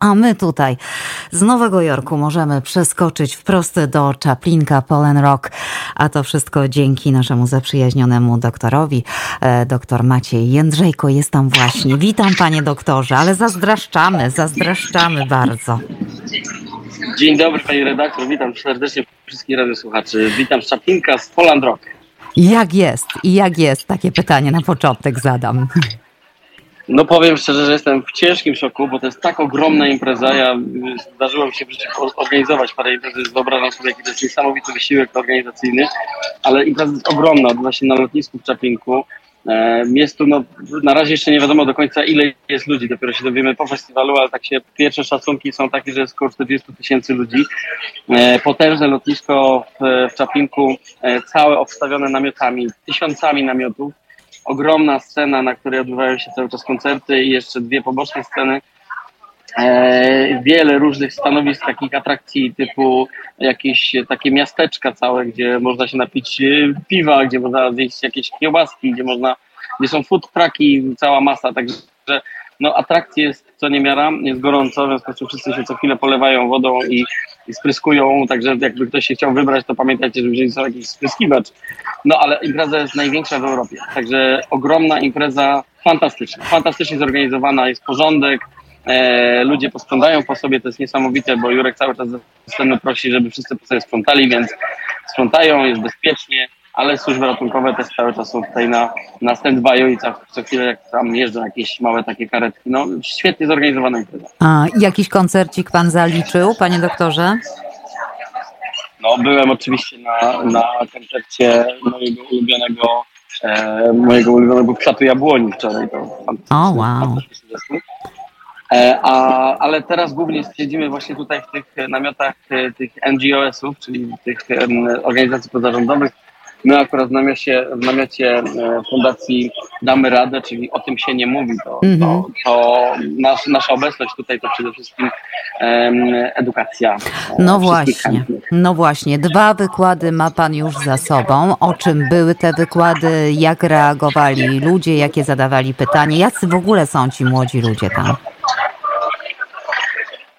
a my tutaj z Nowego Jorku możemy przeskoczyć wprost do Czaplinka Polen Rock, a to wszystko dzięki naszemu zaprzyjaźnionemu doktorowi. E, doktor Maciej Jędrzejko jest tam właśnie. Witam panie doktorze, ale zazdraszczamy, zazdraszczamy bardzo. Dzień dobry pani redaktor, witam serdecznie wszystkich radiosłuchaczy. Witam z Czaplinka z Poland Rock. Jak jest i jak jest? Takie pytanie na początek zadam. No powiem szczerze, że jestem w ciężkim szoku, bo to jest tak ogromna impreza. Ja zdarzyło mi się organizować parę imprezy, wyobrażam sobie, jaki to jest niesamowity wysiłek organizacyjny, ale impreza jest ogromna, odbywa się na lotnisku w Czapinku. E, jest tu, no, na razie jeszcze nie wiadomo do końca ile jest ludzi, dopiero się dowiemy po festiwalu, ale tak się pierwsze szacunki są takie, że jest około 40 tysięcy ludzi. E, potężne lotnisko w, w Czapinku, e, całe obstawione namiotami, tysiącami namiotów ogromna scena, na której odbywają się cały czas koncerty i jeszcze dwie poboczne sceny. E, wiele różnych stanowisk, takich atrakcji typu jakieś takie miasteczka całe, gdzie można się napić e, piwa, gdzie można zjeść jakieś kiełbaski, gdzie można, gdzie są food trucki, cała masa, także no atrakcji jest co niemiara, jest gorąco, w związku z czym wszyscy się co chwilę polewają wodą i, i spryskują, także jakby ktoś się chciał wybrać, to pamiętajcie, że wzięli sobie jakiś spryskiwacz. No ale impreza jest największa w Europie, także ogromna impreza, fantastyczna, fantastycznie zorganizowana, jest porządek, e, ludzie posprzątają po sobie, to jest niesamowite, bo Jurek cały czas ze sceny prosi, żeby wszyscy po sobie sprzątali, więc sprzątają, jest bezpiecznie, ale służby ratunkowe też cały czas są tutaj na, na stand-by i co, co chwilę jak tam jeżdżą jakieś małe takie karetki. No świetnie zorganizowana impreza. A jakiś koncercik pan zaliczył, panie doktorze? No byłem oczywiście na, na koncercie mojego ulubionego e, mojego ulubionego kwiatu jabłoni wczoraj. To o, wow. E, a, ale teraz głównie siedzimy właśnie tutaj w tych namiotach e, tych NGOS-ów, czyli tych organizacji pozarządowych, My akurat w namiocie, w namiocie e, Fundacji Damy Radę, czyli o tym się nie mówi, to, mm -hmm. to, to nasz, nasza obecność tutaj to przede wszystkim um, edukacja. E, no właśnie, chętnych. no właśnie. Dwa wykłady ma Pan już za sobą. O czym były te wykłady, jak reagowali ludzie, jakie zadawali pytania, jacy w ogóle są ci młodzi ludzie tam?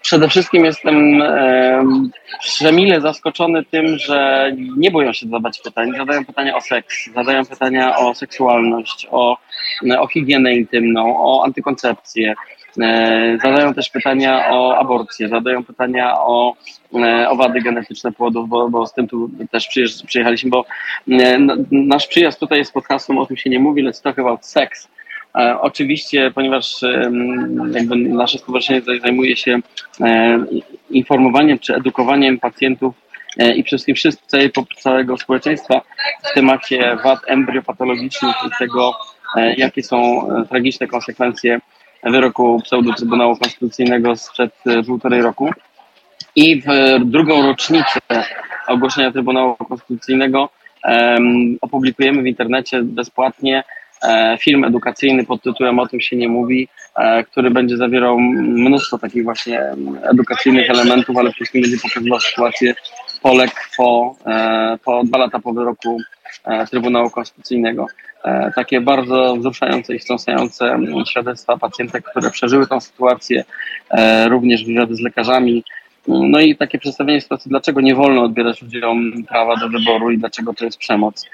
Przede wszystkim jestem przemile zaskoczony tym, że nie boją się zadawać pytań. Zadają pytania o seks, zadają pytania o seksualność, o, o higienę intymną, o antykoncepcję. E, zadają też pytania o aborcję, zadają pytania o, e, o wady genetyczne płodów, bo, bo z tym tu też przyjechaliśmy, bo e, nasz przyjazd tutaj jest pod hasłem o tym się nie mówi, let's talk about sex E, oczywiście, ponieważ jakby nasze stowarzyszenie zajmuje się informowaniem czy edukowaniem pacjentów e, i przede wszystkim całego społeczeństwa w temacie wad embryopatologicznych i tego, jakie są tragiczne konsekwencje wyroku pseudo-Trybunału Konstytucyjnego sprzed półtorej roku. I w drugą rocznicę ogłoszenia Trybunału Konstytucyjnego um, opublikujemy w internecie bezpłatnie E, film edukacyjny pod tytułem O tym się nie mówi, e, który będzie zawierał mnóstwo takich właśnie edukacyjnych elementów, ale przede wszystkim będzie pokazywał sytuację Polek po, e, po dwa lata po wyroku Trybunału Konstytucyjnego. Takie bardzo wzruszające i wstrząsające świadectwa pacjentek, które przeżyły tą sytuację, również wywiady z lekarzami, no i takie przedstawienie sytuacji, dlaczego nie wolno odbierać ludziom prawa do wyboru i dlaczego to jest przemoc.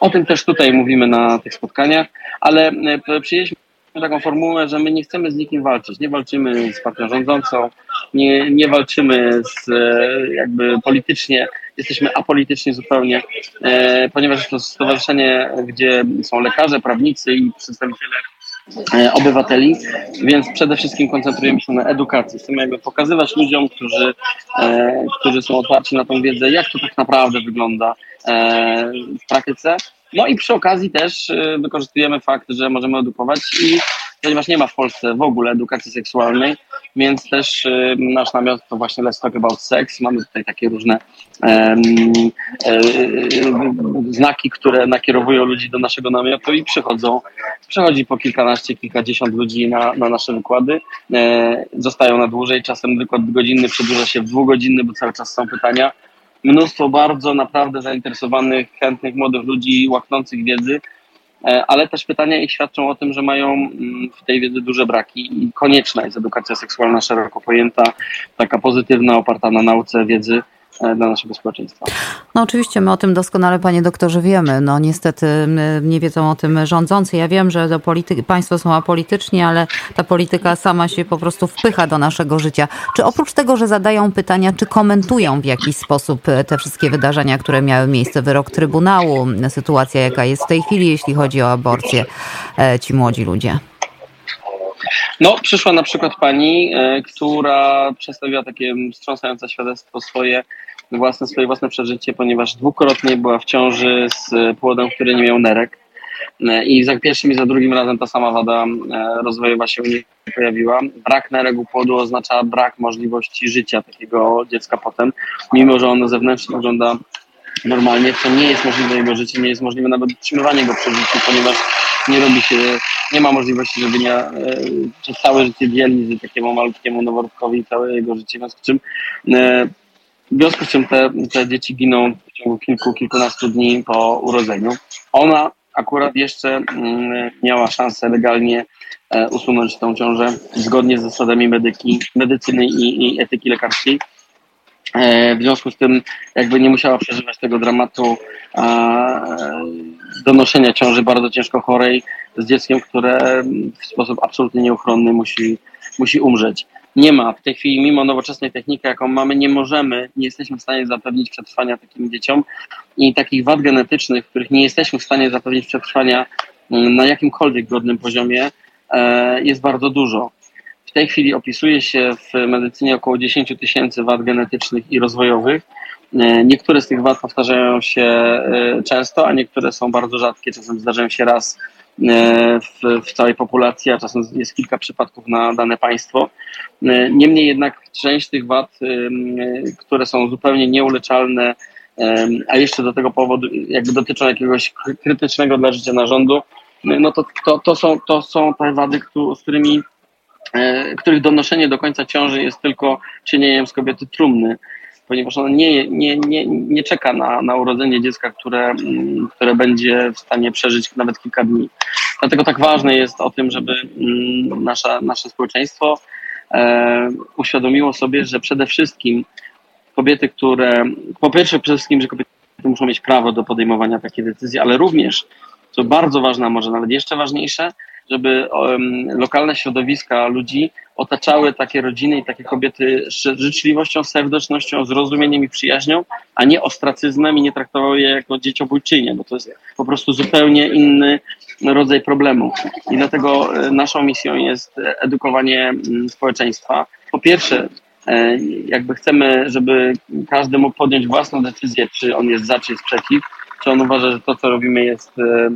O tym też tutaj mówimy na tych spotkaniach, ale e, przyjęliśmy taką formułę, że my nie chcemy z nikim walczyć. Nie walczymy z partią rządzącą, nie, nie walczymy z, e, jakby politycznie, jesteśmy apolityczni zupełnie, e, ponieważ to stowarzyszenie, gdzie są lekarze, prawnicy i przedstawiciele obywateli, więc przede wszystkim koncentrujemy się na edukacji. Chcemy jakby pokazywać ludziom, którzy, którzy są otwarci na tą wiedzę, jak to tak naprawdę wygląda, E, w praktyce. No i przy okazji też e, wykorzystujemy fakt, że możemy edukować i ponieważ nie ma w Polsce w ogóle edukacji seksualnej, więc też e, nasz namiot to właśnie Let's Talk About Sex. Mamy tutaj takie różne um, znaki, które nakierowują ludzi do naszego namiotu i przychodzą, przychodzi po kilkanaście, kilkadziesiąt ludzi na, na nasze wykłady. E, zostają na dłużej, czasem wykład godzinny przedłuża się w dwugodzinny, bo cały czas są pytania mnóstwo bardzo naprawdę zainteresowanych, chętnych młodych ludzi, łaknących wiedzy. ale też pytania ich świadczą o tym, że mają mm, w tej wiedzy duże braki i konieczna jest edukacja seksualna szeroko pojęta, taka pozytywna, oparta na nauce, wiedzy, E, dla naszego społeczeństwa. No oczywiście my o tym doskonale, panie doktorze, wiemy. No niestety nie wiedzą o tym rządzący. Ja wiem, że do polityki, państwo są apolityczni, ale ta polityka sama się po prostu wpycha do naszego życia. Czy oprócz tego, że zadają pytania, czy komentują w jakiś sposób e, te wszystkie wydarzenia, które miały miejsce, wyrok Trybunału, sytuacja jaka jest w tej chwili, jeśli chodzi o aborcję, e, ci młodzi ludzie? No, przyszła na przykład pani, która przedstawiła takie wstrząsające świadectwo swoje własne, swoje własne przeżycie, ponieważ dwukrotnie była w ciąży z płodem, który nie miał nerek. E, I za pierwszym i za drugim razem ta sama wada e, rozwojowa się nie pojawiła. Brak nerek u płodu oznacza brak możliwości życia takiego dziecka potem, mimo że ono zewnętrznie wygląda normalnie, to nie jest możliwe jego życie, nie jest możliwe nawet utrzymywanie go przy życiu, ponieważ nie robi się, nie ma możliwości zrobienia e, przez całe życie dializy takiemu malutkiemu noworodkowi całe jego życie, w związku z czym w związku z czym te, te dzieci giną w ciągu kilku, kilkunastu dni po urodzeniu. Ona akurat jeszcze mm, miała szansę legalnie e, usunąć tą ciążę zgodnie z zasadami medyki, medycyny i, i etyki lekarskiej. E, w związku z tym jakby nie musiała przeżywać tego dramatu donoszenia ciąży bardzo ciężko chorej z dzieckiem, które w sposób absolutnie nieuchronny musi, musi umrzeć nie ma w tej chwili, mimo nowoczesnej techniki, jaką mamy, nie możemy, nie jesteśmy w stanie zapewnić przetrwania takim dzieciom i takich wad genetycznych, których nie jesteśmy w stanie zapewnić przetrwania mm, na jakimkolwiek godnym poziomie, e, jest bardzo dużo. Tej chwili opisuje się w medycynie około 10 tysięcy wad genetycznych i rozwojowych. E, niektóre z tych wad powtarzają się e, często, a niektóre są bardzo rzadkie, czasem zdarzają się raz E, w, w całej populacji, a czasem jest kilka przypadków na dane państwo. Niemniej jednak część tych wad, które są zupełnie nieuleczalne, a jeszcze do tego powodu jakby dotyczą jakiegoś krytycznego dla życia narządu, no to, to, to, są, to są te wady, z którymi których donoszenie do końca ciąży jest tylko czynieniem z kobiety trumny ponieważ ona nie, nie, nie, nie czeka na, na urodzenie dziecka, które, mm, które będzie w stanie przeżyć nawet kilka dni. Dlatego tak ważne jest o tym, żeby mm, nasza, nasze społeczeństwo e, uświadomiło sobie, że przede wszystkim kobiety, które, po pierwsze przede wszystkim, że kobiety muszą mieć prawo do podejmowania takiej decyzji, ale również, co bardzo ważne, a może nawet jeszcze ważniejsze, żeby lokalne środowiska ludzi otaczały takie rodziny i takie kobiety życzliwością, serdecznością, zrozumieniem i przyjaźnią, a nie ostracyzmem i nie traktowały je jako dzieciobójczynie, bo to jest po prostu zupełnie inny rodzaj problemu. I dlatego e, naszą misją jest edukowanie mm, społeczeństwa. Po pierwsze, e, jakby chcemy, żeby każdy mógł podjąć własną decyzję, czy on jest za, czy jest przeciw, czy on uważa, że to, co robimy, jest e,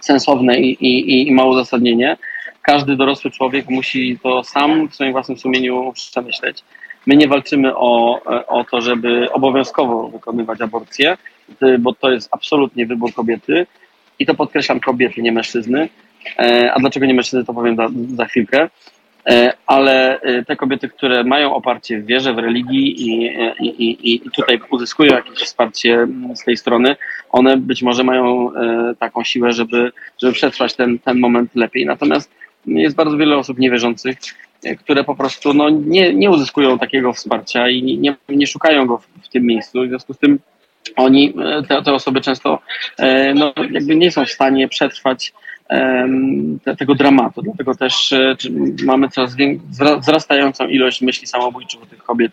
sensowne i, i, i ma uzasadnienie. Każdy dorosły człowiek musi to sam w swoim własnym sumieniu przemyśleć. My nie walczymy o, o to, żeby obowiązkowo wykonywać aborcję, bo to jest absolutnie wybór kobiety i to podkreślam kobiety, nie mężczyzny. E, a dlaczego nie mężczyzny, to powiem za, za chwilkę. E, ale e, te kobiety, które mają oparcie w wierze, w religii i, i, i tutaj uzyskują jakieś wsparcie z tej strony, one być może mają e, taką siłę, żeby, żeby przetrwać ten, ten moment lepiej. Natomiast jest bardzo wiele osób niewierzących, które po prostu no, nie, nie uzyskują takiego wsparcia i nie, nie szukają go w, w tym miejscu. W związku z tym oni, te, te osoby często no, jakby nie są w stanie przetrwać tego dramatu. Dlatego też e, mamy coraz wzrastającą ilość myśli samobójczych u tych kobiet.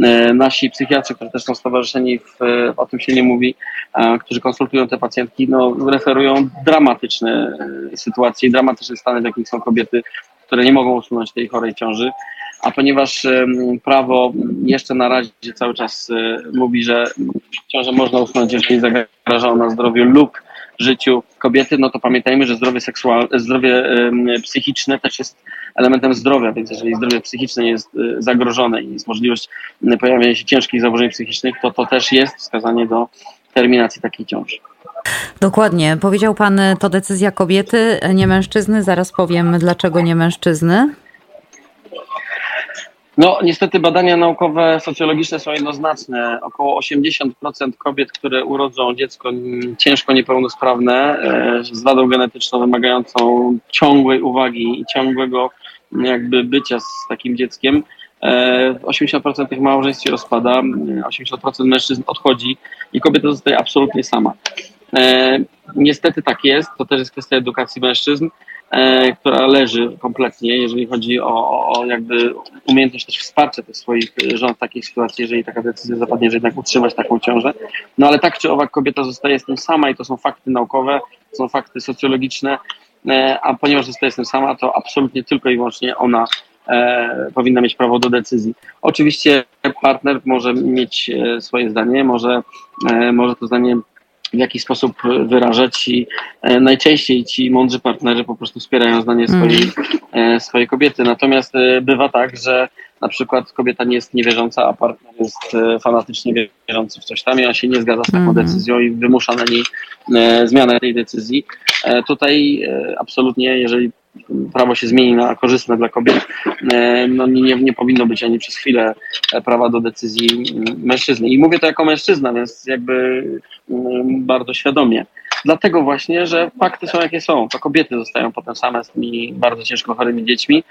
E, nasi psychiatrzy, którzy też są stowarzyszeni, w, o tym się nie mówi, którzy konsultują te pacjentki, no, referują dramatyczne e, sytuacje dramatyczne stany, w jakich są kobiety, które nie mogą usunąć tej chorej ciąży. A ponieważ prawo jeszcze na razie cały czas mówi, że ciążę można usunąć, jeżeli zagraża ona zdrowiu lub życiu kobiety, no to pamiętajmy, że zdrowie seksualne, zdrowie psychiczne też jest elementem zdrowia, więc jeżeli zdrowie psychiczne jest y, zagrożone i jest możliwość pojawienia się ciężkich zaburzeń psychicznych, to to też jest wskazanie do terminacji takiej ciąży. Dokładnie. Powiedział Pan, to decyzja kobiety, nie mężczyzny. Zaraz powiem, dlaczego nie mężczyzny. No, niestety badania naukowe, socjologiczne są jednoznaczne. Około 80% kobiet, które urodzą dziecko ciężko niepełnosprawne, e, z wadą genetyczną wymagającą ciągłej uwagi i ciągłego jakby bycia z takim dzieckiem, 80% e, tych małżeństw się rozpada, 80% mężczyzn odchodzi i kobieta zostaje absolutnie sama. E, niestety tak jest, to też jest kwestia edukacji mężczyzn. E, która leży kompletnie, jeżeli chodzi o, o jakby umiejętność też wsparcia tych swoich żon w takiej sytuacji, jeżeli taka decyzja zapadnie, że jednak utrzymać taką ciążę. No ale tak czy owak kobieta zostaje z tym sama i to są fakty naukowe, są fakty socjologiczne, e, a ponieważ zostaje z tym sama, to absolutnie tylko i wyłącznie ona e, powinna mieć prawo do decyzji. Oczywiście partner może mieć swoje zdanie, może, może to zdanie w jaki sposób wyrażać i e, najczęściej ci mądrzy partnerzy po prostu wspierają zdanie swojej, mm. swojej kobiety. Natomiast e, bywa tak, że na przykład kobieta nie jest niewierząca, a partner jest fanatycznie wierzący w coś tam i on się nie zgadza z taką mm. decyzją i wymusza na niej zmianę tej decyzji. Tutaj absolutnie, jeżeli prawo się zmieni na korzystne dla kobiet, e, no nie, nie powinno być ani przez chwilę prawa do decyzji mężczyzny. I mówię to jako mężczyzna, więc jakby mm, bardzo świadomie. Dlatego właśnie, że fakty są jakie są. To kobiety zostają potem same z tymi bardzo ciężko chorymi dziećmi.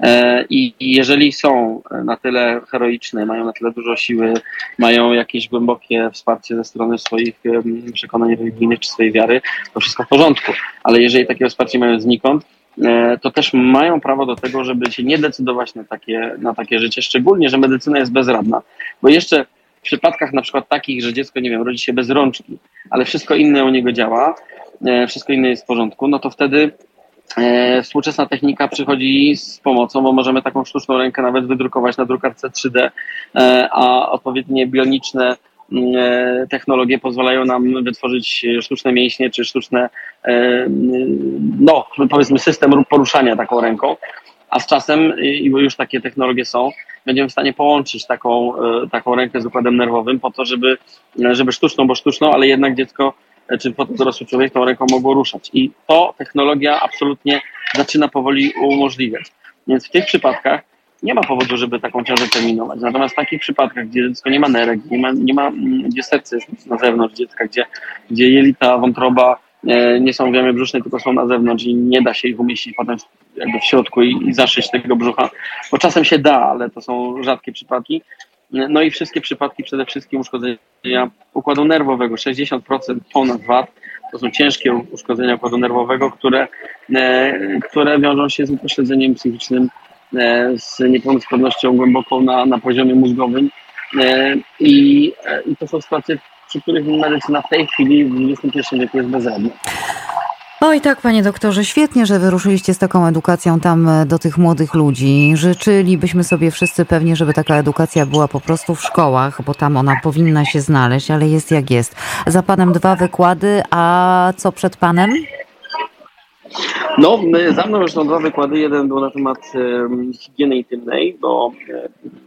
E, I jeżeli są na tyle heroiczne, mają na tyle dużo siły, mają jakieś głębokie wsparcie ze strony swoich przekonań religijnych czy swojej wiary, to wszystko w porządku. Ale jeżeli takie wsparcie mają znikąd, E, to też mają prawo do tego, żeby się nie decydować na takie, na takie życie, szczególnie, że medycyna jest bezradna. Bo jeszcze w przypadkach na przykład takich, że dziecko, nie wiem, rodzi się bez rączki, ale wszystko inne u niego działa, e, wszystko inne jest w porządku, no to wtedy e, współczesna technika przychodzi z pomocą, bo możemy taką sztuczną rękę nawet wydrukować na drukarce 3D, a odpowiednie bioniczne E, technologie pozwalają nam wytworzyć sztuczne mięśnie czy sztuczne, e, no powiedzmy, system poruszania taką ręką. A z czasem, i już takie technologie są, będziemy w stanie połączyć taką, e, taką rękę z układem nerwowym po to, żeby, żeby sztuczną, bo sztuczną, ale jednak dziecko czy potem dorosły człowiek tą ręką mogło ruszać. I to technologia absolutnie zaczyna powoli umożliwiać. Więc w tych przypadkach nie ma powodu, żeby taką ciążę terminować. Natomiast w takich przypadkach, gdzie dziecko nie ma nerek, nie ma, nie ma, mm, gdzie serce jest na zewnątrz dziecka, gdzie, gdzie jelita, wątroba e, nie są w jamie brzusznej, tylko są na zewnątrz i nie da się ich umieścić potem jakby w środku i, i zaszyć tego brzucha, bo czasem się da, ale to są rzadkie przypadki. No i wszystkie przypadki, przede wszystkim uszkodzenia układu nerwowego, 60% ponad wad, to są ciężkie uszkodzenia układu nerwowego, które, e, które wiążą się z upośledzeniem psychicznym z niepełnosprawnością głęboką na, na poziomie mózgowym. E, I, e, I to są sytuacje, przy których medycyna w tej chwili w XXI wieku jest bezradna. Oj tak, panie doktorze, świetnie, że wyruszyliście z taką edukacją tam do tych młodych ludzi. Życzylibyśmy sobie wszyscy pewnie, żeby taka edukacja była po prostu w szkołach, bo tam ona powinna się znaleźć, ale jest jak jest. Za panem dwa wykłady, a co przed panem? No, za mną już są dwa wykłady. Jeden był na temat higieny intymnej, bo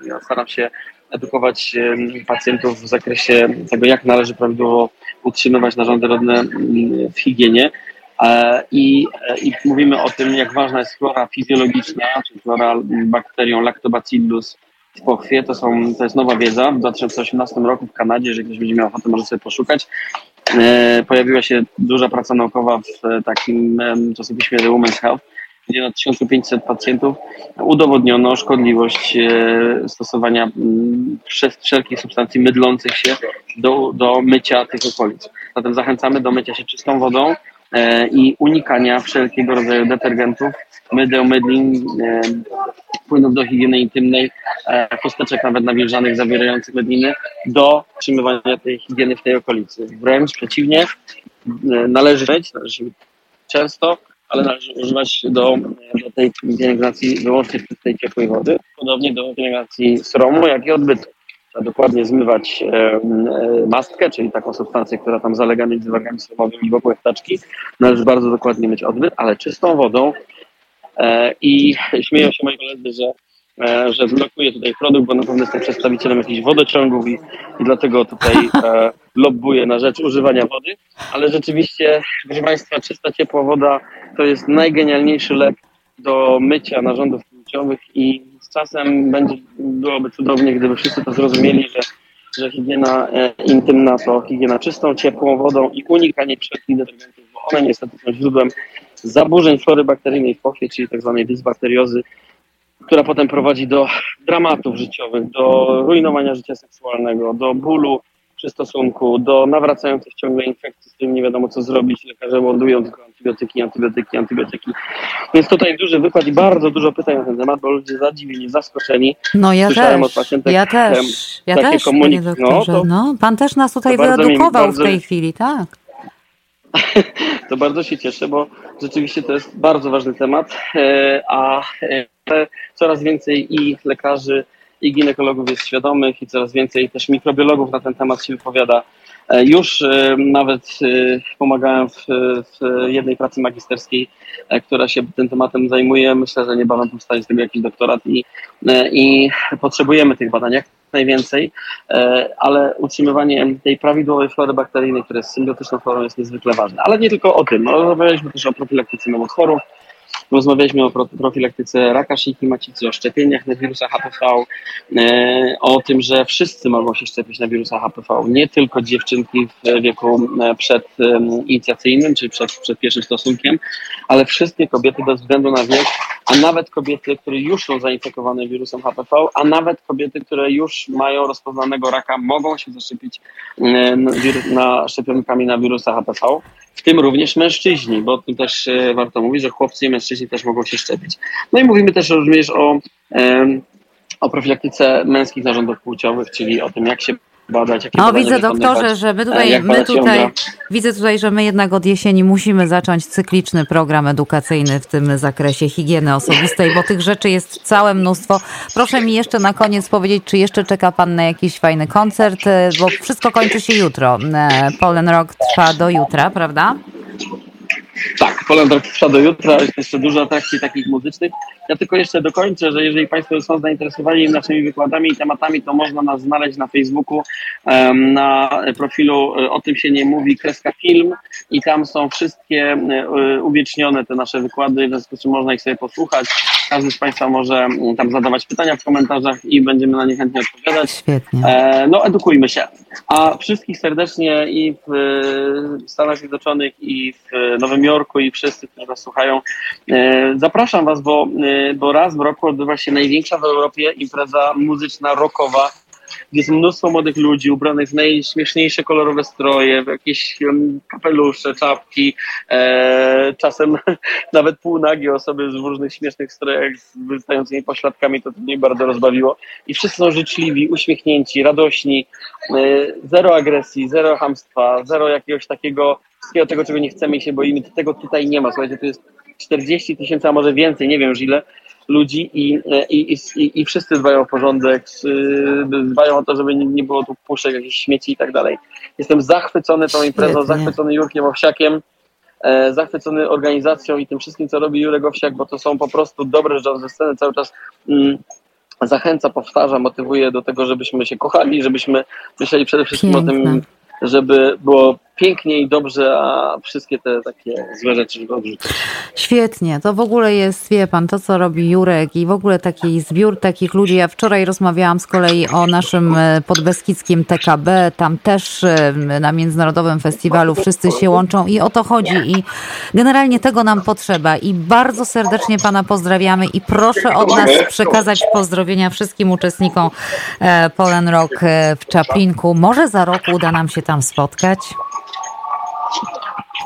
ja staram się edukować pacjentów w zakresie tego, jak należy prawidłowo utrzymywać narządy rodne w higienie. E, I, I mówimy o tym, jak ważna jest flora fizjologiczna, czy flora bakterią Lactobacillus w pochwie. To, są, to jest nowa wiedza. W 2018 roku w Kanadzie, jeżeli ktoś będzie miał ochotę, może sobie poszukać. E, pojawiła się duża praca naukowa w takim czasopiśmie The Women's Health, gdzie na 1500 pacjentów udowodniono szkodliwość e, stosowania wszelkich substancji mydlących się do, do mycia tych okolic. Zatem zachęcamy do mycia się czystą wodą e, i unikania wszelkiego rodzaju detergentów, mydeł, mydlin, płynów do higieny intymnej, e, chusteczek nawet nawilżanych zawierających medliny do utrzymywania tej higieny w tej okolicy. Wręcz przeciwnie, e, należy myć, należy często, ale należy używać do, do tej pielęgnacji wyłącznie tej ciepłej wody, podobnie do pielęgnacji sromu, jak i odbytu. Dokładnie zmywać e, mastkę, czyli taką substancję, która tam zalega między wagami sromowymi wokół ptaczki. Należy bardzo dokładnie myć odbyt, ale czystą wodą, E, I śmieją się moi koledzy, że e, że blokuje tutaj produkt, bo na pewno jestem przedstawicielem jakichś wodociągów i, i dlatego tutaj lobbuję na rzecz używania wody, ale rzeczywiście, proszę Państwa, czysta, ciepła woda to jest najgenialniejszy lek do mycia narządów płciowych i czasem będzie, byłoby cudownie, gdyby wszyscy to zrozumieli, że, że higiena e, intymna to higiena czystą, ciepłą wodą i unikanie wszelkich detergentów, bo one niestety są źródłem zaburzeń flory bakteryjnej w pochwie, czyli tzw. Tak dysbakteriozy, która potem prowadzi do dramatów życiowych, do rujnowania życia seksualnego, do bólu przy stosunku, do nawracających ciągle infekcji, z którym nie wiadomo co zrobić. Lekarze ładują tylko antybiotyki, antybiotyki, antybiotyki. Więc tutaj duży wykład i bardzo dużo pytań na ten temat, bo ludzie zadziwieni, zaskoczeni. No ja Słyszałem też, od pacjentek, ja też, ja też, komunik- doktorze. No, to, no, pan też nas tutaj wyedukował w tej chwili, tak. to bardzo się cieszę, bo rzeczywiście to jest bardzo ważny temat, e, a e, coraz więcej i lekarzy, i ginekologów jest świadomych i coraz więcej też mikrobiologów na ten temat się wypowiada. E, już nawet pomagałem w, w jednej pracy magisterskiej, która się tym tematem zajmuje. Myślę, że niebawem powstanie z tego jakiś doktorat i, i potrzebujemy tych badań jak najwięcej, e, ale utrzymywanie tej prawidłowej flory bakteryjnej, która jest symbiotyczną florą, jest niezwykle ważne. Ale nie tylko o tym. No, rozmawialiśmy też o profilaktyce nowotworów, Rozmawialiśmy o profilaktyce raka szyjki macicy, o szczepieniach na wirusa HPV, e, o tym, że wszyscy mogą się szczepić na wirusa HPV, nie tylko dziewczynki w wieku e, przedinicjacyjnym, czy przed, przed pierwszym stosunkiem, ale wszystkie kobiety bez względu na wiek, a nawet kobiety, które już są zainfekowane wirusem HPV, a nawet kobiety, które już mają rozpoznanego raka, mogą się zaszczepić e, na szczepionkami na wirusa HPV w tym również mężczyźni, bo o tym też e, warto mówić, że chłopcy i mężczyźni też mogą się szczepić. No i mówimy też również o, o profilaktyce męskich narządów płciowych, czyli o tym, jak się badać. Jakie no widzę doktorze, że my tutaj, my tutaj widzę tutaj, że my jednak od jesieni musimy zacząć cykliczny program edukacyjny w tym zakresie higieny osobistej, bo tych rzeczy jest całe mnóstwo. Proszę mi jeszcze na koniec powiedzieć, czy jeszcze czeka Pan na jakiś fajny koncert, bo wszystko kończy się jutro. E, Polen Rock trwa do jutra, prawda? Tak, Poland trwa do jutra, jest jeszcze dużo atrakcji takich muzycznych. Ja tylko jeszcze dokończę, że jeżeli Państwo są zainteresowani naszymi wykładami i tematami, to można nas znaleźć na Facebooku, na profilu e, O tym się nie mówi, kreska film i tam są wszystkie e, uwiecznione te nasze wykłady, w związku z czym można ich sobie posłuchać. Każdy z Państwa może mm, tam zadawać pytania w komentarzach i będziemy na nie chętnie odpowiadać. Świetnie. E, no edukujmy się. A wszystkich serdecznie i w Stanach Zjednoczonych i w Nowym Jorku i wszyscy, którzy nas słuchają, zapraszam Was, bo bo raz w roku odbywa się największa w Europie impreza muzyczna, rockowa, jest mnóstwo młodych ludzi ubranych w najśmieszniejsze kolorowe stroje, w jakieś kapelusze, czapki, e, czasem nawet półnagie osoby w różnych śmiesznych strojach z wystającymi pośladkami, to, to mnie bardzo rozbawiło. I wszyscy są życzliwi, uśmiechnięci, radośni, e, zero agresji, zero hamstwa, zero jakiegoś takiego wszystkiego tego, czego nie chcemy i się boimy, tego tutaj nie ma. Słuchajcie, to jest 40 tysięcy, a może więcej, nie wiem już ile ludzi i, i, i, i wszyscy dbają o porządek, dbają o to, żeby nie było tu puszek, jakichś śmieci i tak dalej. Jestem zachwycony tą imprezą, Świetnie. zachwycony Jurkiem Owsiakiem, e, zachwycony organizacją i tym wszystkim, co robi Jurek Owsiak, bo to są po prostu dobre rzeczy ze sceny cały czas mm, zachęca, powtarza, motywuje do tego, żebyśmy się kochali, żebyśmy myśleli przede wszystkim Piękne. o tym, żeby było pięknie i dobrze, a wszystkie te takie złe rzeczy odrzucić. Świetnie, to w ogóle jest, wie pan, to co robi Jurek i w ogóle taki zbiór takich ludzi. Ja wczoraj rozmawiałam z kolei o naszym e, podbeskidzkim TKB, tam też e, na Międzynarodowym Festiwalu wszyscy się łączą i o to chodzi i generalnie tego nam potrzeba i bardzo serdecznie pana pozdrawiamy i proszę od nas przekazać pozdrowienia wszystkim uczestnikom e, Polen Rock w Czaplinku. Może za rok uda nam się tam spotkać?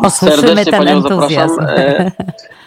Posłyszymy ten entuzjazm. E,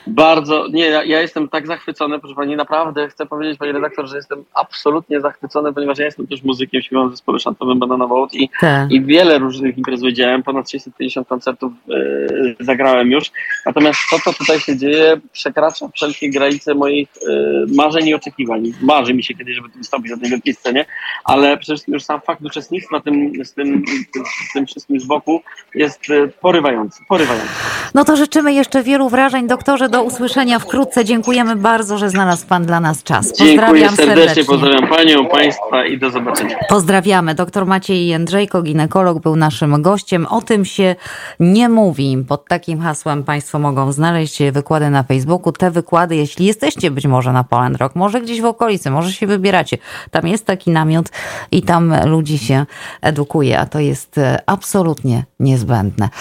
bardzo, nie, ja, ja, jestem tak zachwycony, proszę Pani, naprawdę chcę powiedzieć Pani redaktor, że jestem absolutnie zachwycony, ponieważ ja jestem też muzykiem, śpiewam w zespole szantowym Banana Boat i, tak. i wiele różnych imprez wiedziałem, ponad 650 koncertów y, zagrałem już, natomiast to, co tutaj się dzieje, przekracza wszelkie granice moich y, marzeń i oczekiwań. Marzy mi się kiedyś, żeby wystąpić na tej wielkiej scenie, ale przede wszystkim już sam fakt uczestnictwa tym, z tym, tym, tym wszystkim z boku jest porywający, porywający. No to życzymy jeszcze wielu wrażeń, doktorze do usłyszenia wkrótce. Dziękujemy bardzo, że znalazł Pan dla nas czas. Dziękuję Pozdrawiam serdecznie, pozdrawiam Panią, Państwa i do zobaczenia. Pozdrawiamy. Doktor Maciej Jędrzejko, ginekolog, był naszym gościem. O tym się nie mówi. Pod takim hasłem Państwo mogą znaleźć wykłady na Facebooku. Te wykłady, jeśli jesteście być może na Poland Rock, może gdzieś w okolicy, może się wybieracie. Tam jest taki namiot i tam ludzi się edukuje, a to jest e, absolutnie niezbędne.